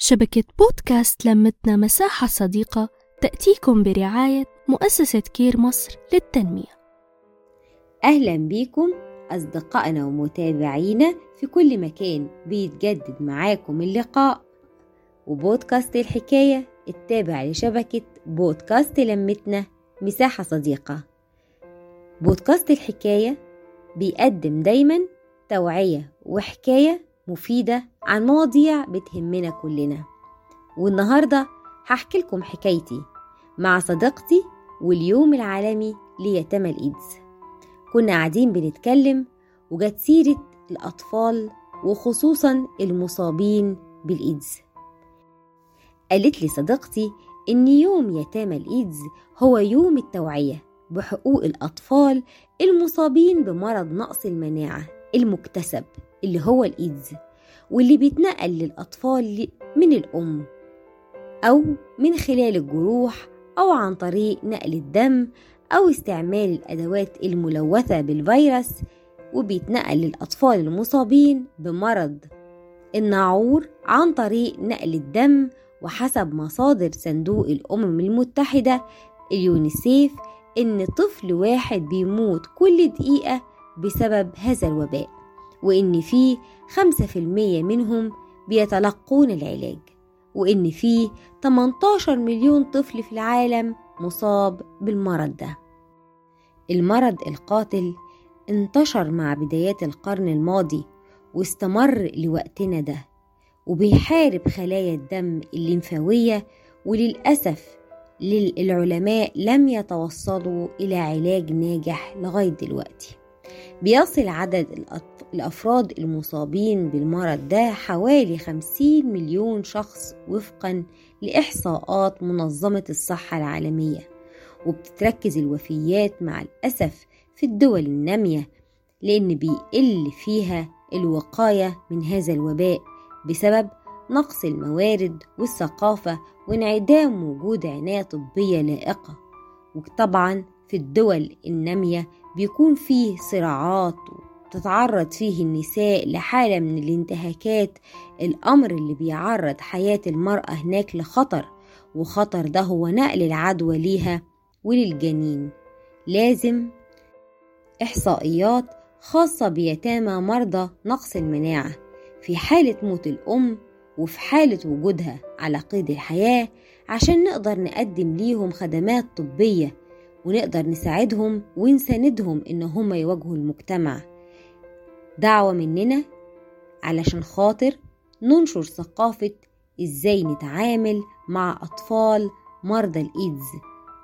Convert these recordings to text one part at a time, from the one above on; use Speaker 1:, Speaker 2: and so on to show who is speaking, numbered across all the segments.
Speaker 1: شبكة بودكاست لمتنا مساحة صديقة تأتيكم برعاية مؤسسة كير مصر للتنمية.
Speaker 2: أهلا بيكم أصدقائنا ومتابعينا في كل مكان بيتجدد معاكم اللقاء. وبودكاست الحكاية التابع لشبكة بودكاست لمتنا مساحة صديقة. بودكاست الحكاية بيقدم دايما توعية وحكاية مفيدة عن مواضيع بتهمنا كلنا. والنهاردة هحكي لكم حكايتي مع صديقتي واليوم العالمي ليتامى الإيدز كنا قاعدين بنتكلم وجت سيرة الأطفال وخصوصا المصابين بالإيدز. قالت لي صديقتي إن يوم يتامى الإيدز هو يوم التوعية بحقوق الأطفال المصابين بمرض نقص المناعة المكتسب اللي هو الإيدز. واللي بيتنقل للأطفال من الأم أو من خلال الجروح أو عن طريق نقل الدم أو استعمال الأدوات الملوثة بالفيروس وبيتنقل للأطفال المصابين بمرض الناعور عن طريق نقل الدم وحسب مصادر صندوق الأمم المتحدة اليونيسيف إن طفل واحد بيموت كل دقيقة بسبب هذا الوباء. وإن فيه خمسة في المية منهم بيتلقون العلاج وإن فيه 18 مليون طفل في العالم مصاب بالمرض ده. المرض القاتل انتشر مع بدايات القرن الماضي واستمر لوقتنا ده وبيحارب خلايا الدم الليمفاوية وللأسف العلماء لم يتوصلوا إلى علاج ناجح لغاية دلوقتي. بيصل عدد الأفراد المصابين بالمرض ده حوالي 50 مليون شخص وفقا لإحصاءات منظمة الصحة العالمية. وبتتركز الوفيات مع الأسف في الدول النامية لأن بيقل فيها الوقاية من هذا الوباء بسبب نقص الموارد والثقافة وانعدام وجود عناية طبية لائقة. وطبعا في الدول النامية بيكون فيه صراعات تتعرض فيه النساء لحالة من الانتهاكات الأمر اللي بيعرض حياة المرأة هناك لخطر وخطر ده هو نقل العدوى ليها وللجنين. لازم إحصائيات خاصة بيتامى مرضى نقص المناعة في حالة موت الأم وفي حالة وجودها على قيد الحياة عشان نقدر نقدم ليهم خدمات طبية ونقدر نساعدهم ونساندهم إن هم يواجهوا المجتمع. دعوة مننا علشان خاطر ننشر ثقافة إزاي نتعامل مع أطفال مرضى الإيدز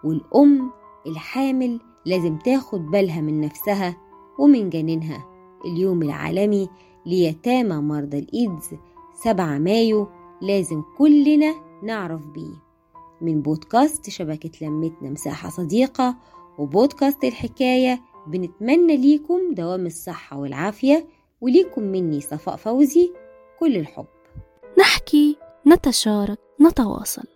Speaker 2: والأم الحامل لازم تاخد بالها من نفسها ومن جنينها. اليوم العالمي ليتامى مرضى الإيدز 7 مايو لازم كلنا نعرف بيه. من بودكاست شبكة لمتنا مساحة صديقة وبودكاست الحكاية. بنتمنى ليكم دوام الصحة والعافية وليكم مني صفاء فوزي كل الحب.
Speaker 1: نحكي نتشارك نتواصل.